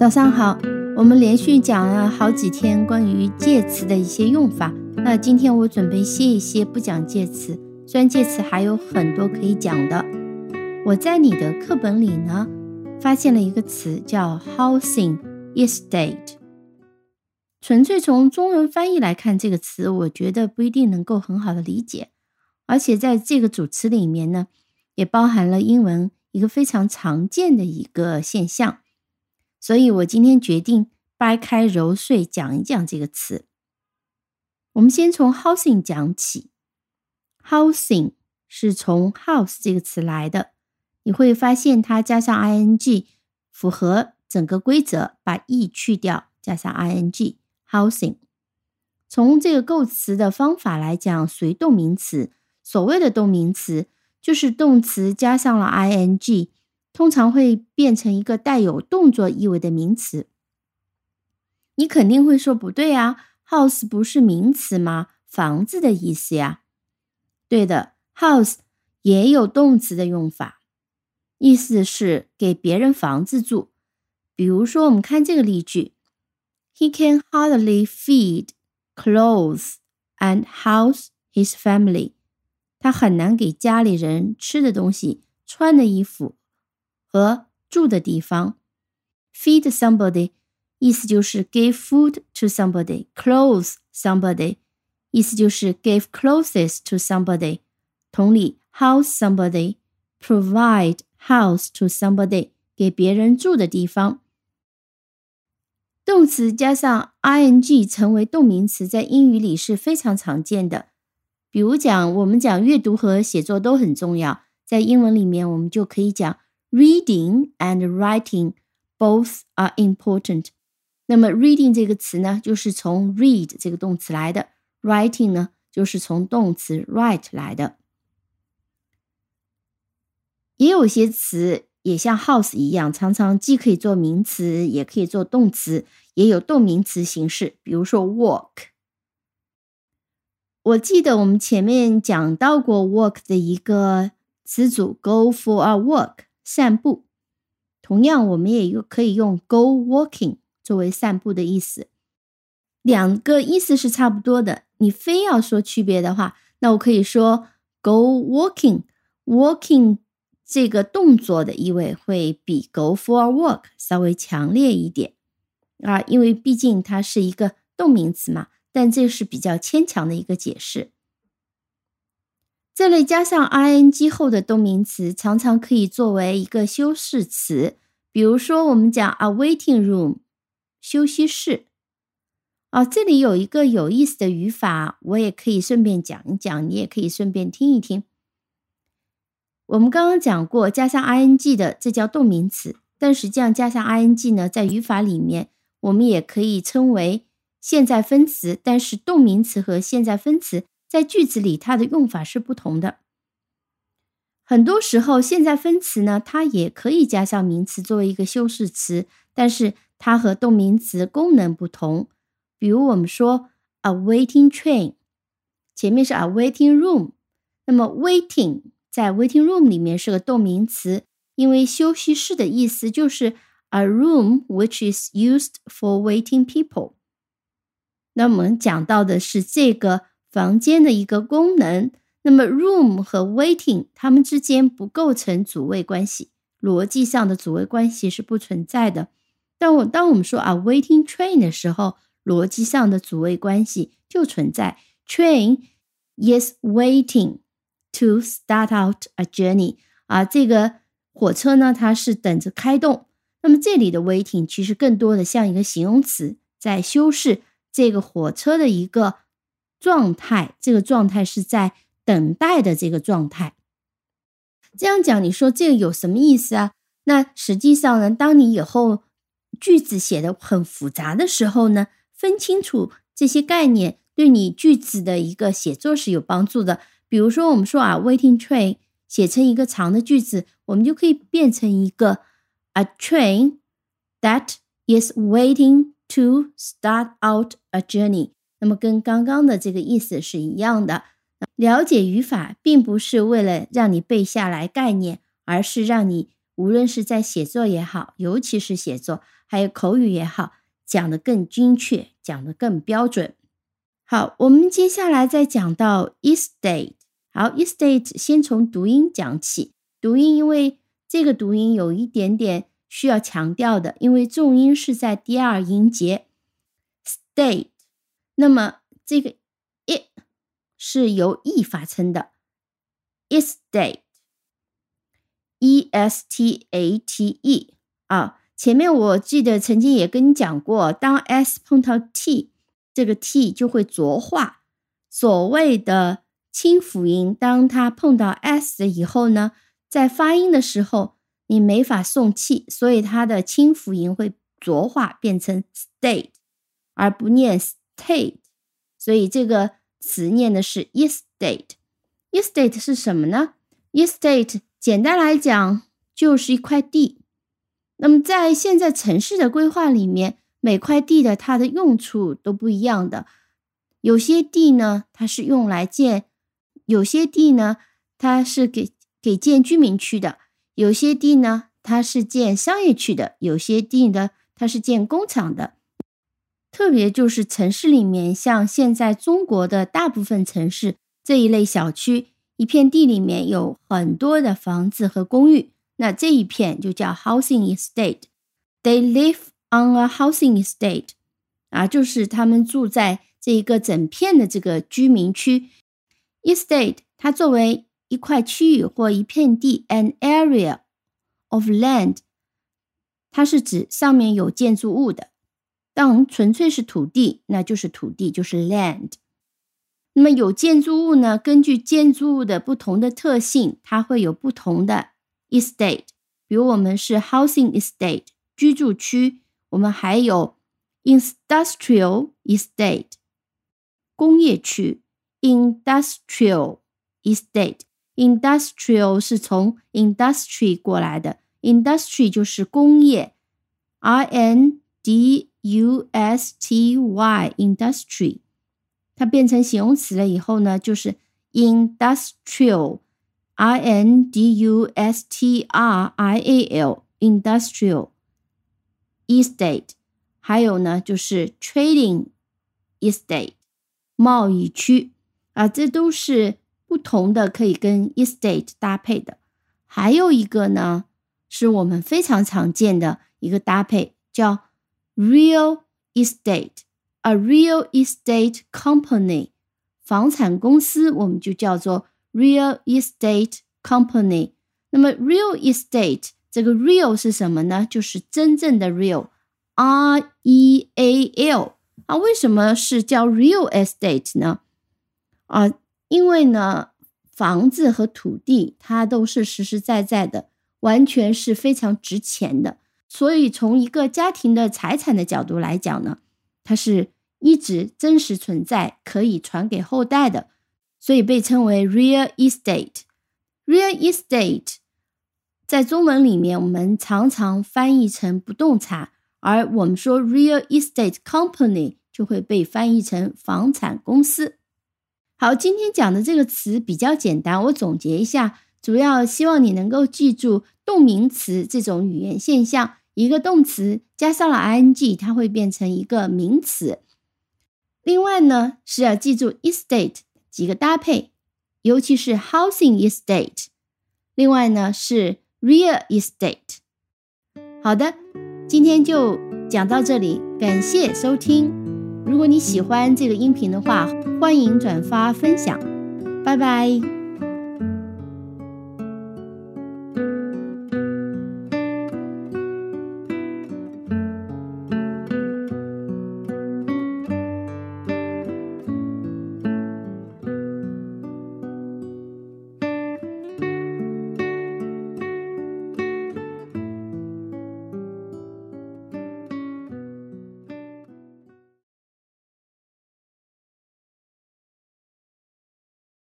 早上好，我们连续讲了好几天关于介词的一些用法。那今天我准备歇一歇，不讲介词。虽然介词还有很多可以讲的。我在你的课本里呢，发现了一个词叫 housing estate。纯粹从中文翻译来看，这个词我觉得不一定能够很好的理解。而且在这个主词里面呢，也包含了英文一个非常常见的一个现象。所以我今天决定掰开揉碎讲一讲这个词。我们先从 housing 讲起。housing 是从 house 这个词来的，你会发现它加上 ing 符合整个规则，把 e 去掉，加上 ing housing。从这个构词的方法来讲，属于动名词。所谓的动名词，就是动词加上了 ing。通常会变成一个带有动作意味的名词。你肯定会说不对啊，house 不是名词吗？房子的意思呀。对的，house 也有动词的用法，意思是给别人房子住。比如说，我们看这个例句：He can hardly feed, clothes, and house his family。他很难给家里人吃的东西、穿的衣服。和住的地方，feed somebody 意思就是 give food to somebody，clothe somebody 意思就是 give clothes to somebody。同理，house somebody，provide house to somebody，给别人住的地方。动词加上 ing 成为动名词，在英语里是非常常见的。比如讲，我们讲阅读和写作都很重要，在英文里面，我们就可以讲。Reading and writing both are important。那么，reading 这个词呢，就是从 read 这个动词来的；writing 呢，就是从动词 write 来的。也有些词也像 house 一样，常常既可以做名词，也可以做动词，也有动名词形式。比如说 walk。我记得我们前面讲到过 walk 的一个词组，go for a walk。散步，同样我们也有可以用 go walking 作为散步的意思，两个意思是差不多的。你非要说区别的话，那我可以说 go walking，walking 这个动作的意味会比 go for a walk 稍微强烈一点啊，因为毕竟它是一个动名词嘛。但这是比较牵强的一个解释。这类加上 ing 后的动名词，常常可以作为一个修饰词。比如说，我们讲 a waiting room，休息室。啊，这里有一个有意思的语法，我也可以顺便讲一讲，你也可以顺便听一听。我们刚刚讲过，加上 ing 的这叫动名词，但实际上加上 ing 呢，在语法里面，我们也可以称为现在分词。但是动名词和现在分词。在句子里，它的用法是不同的。很多时候，现在分词呢，它也可以加上名词作为一个修饰词，但是它和动名词功能不同。比如我们说 a waiting train，前面是 a waiting room，那么 waiting 在 waiting room 里面是个动名词，因为休息室的意思就是 a room which is used for waiting people。那我们讲到的是这个。房间的一个功能，那么 room 和 waiting 它们之间不构成主谓关系，逻辑上的主谓关系是不存在的。但我当我们说啊 waiting train 的时候，逻辑上的主谓关系就存在。Train is waiting to start out a journey 啊，这个火车呢，它是等着开动。那么这里的 waiting 其实更多的像一个形容词，在修饰这个火车的一个。状态，这个状态是在等待的这个状态。这样讲，你说这个有什么意思啊？那实际上呢，当你以后句子写的很复杂的时候呢，分清楚这些概念，对你句子的一个写作是有帮助的。比如说，我们说啊，waiting train 写成一个长的句子，我们就可以变成一个 a train that is waiting to start out a journey。那么跟刚刚的这个意思是一样的。了解语法并不是为了让你背下来概念，而是让你无论是在写作也好，尤其是写作，还有口语也好，讲得更精确，讲得更标准。好，我们接下来再讲到 estate。好，estate 先从读音讲起。读音因为这个读音有一点点需要强调的，因为重音是在第二音节 state。那么这个 e 是由 e 发成的，estate。e s t a t e 啊，前面我记得曾经也跟你讲过，当 s 碰到 t，这个 t 就会浊化。所谓的清辅音，当它碰到 s 以后呢，在发音的时候你没法送气，所以它的清辅音会浊化变成 state，而不念 state。所以这个词念的是 estate。estate 是什么呢？estate 简单来讲，就是一块地。那么，在现在城市的规划里面，每块地的它的用处都不一样的。有些地呢，它是用来建；有些地呢，它是给给建居民区的；有些地呢，它是建商业区的；有些地呢，它是建工厂的。特别就是城市里面，像现在中国的大部分城市这一类小区。一片地里面有很多的房子和公寓，那这一片就叫 housing estate。They live on a housing estate，啊，就是他们住在这一个整片的这个居民区。Estate 它作为一块区域或一片地，an area of land，它是指上面有建筑物的。当纯粹是土地，那就是土地，就是 land。那么有建筑物呢？根据建筑物的不同的特性，它会有不同的 estate。比如我们是 housing estate 居住区，我们还有 industrial estate 工业区。industrial estate industrial 是从 industry 过来的，industry 就是工业，i n d u s t y industry。它变成形容词了以后呢，就是 industrial，i n d u s t r i a l，industrial estate。还有呢，就是 trading estate，贸易区啊，这都是不同的，可以跟 estate 搭配的。还有一个呢，是我们非常常见的一个搭配，叫 Real estate。A real estate company，房产公司我们就叫做 real estate company。那么 real estate 这个 real 是什么呢？就是真正的 real，R E A L。啊，为什么是叫 real estate 呢？啊，因为呢，房子和土地它都是实实在在的，完全是非常值钱的。所以从一个家庭的财产的角度来讲呢。它是一直真实存在，可以传给后代的，所以被称为 real estate。real estate 在中文里面，我们常常翻译成不动产，而我们说 real estate company 就会被翻译成房产公司。好，今天讲的这个词比较简单，我总结一下，主要希望你能够记住动名词这种语言现象。一个动词加上了 ing，它会变成一个名词。另外呢，是要记住 estate 几个搭配，尤其是 housing estate。另外呢是 real estate。好的，今天就讲到这里，感谢收听。如果你喜欢这个音频的话，欢迎转发分享。拜拜。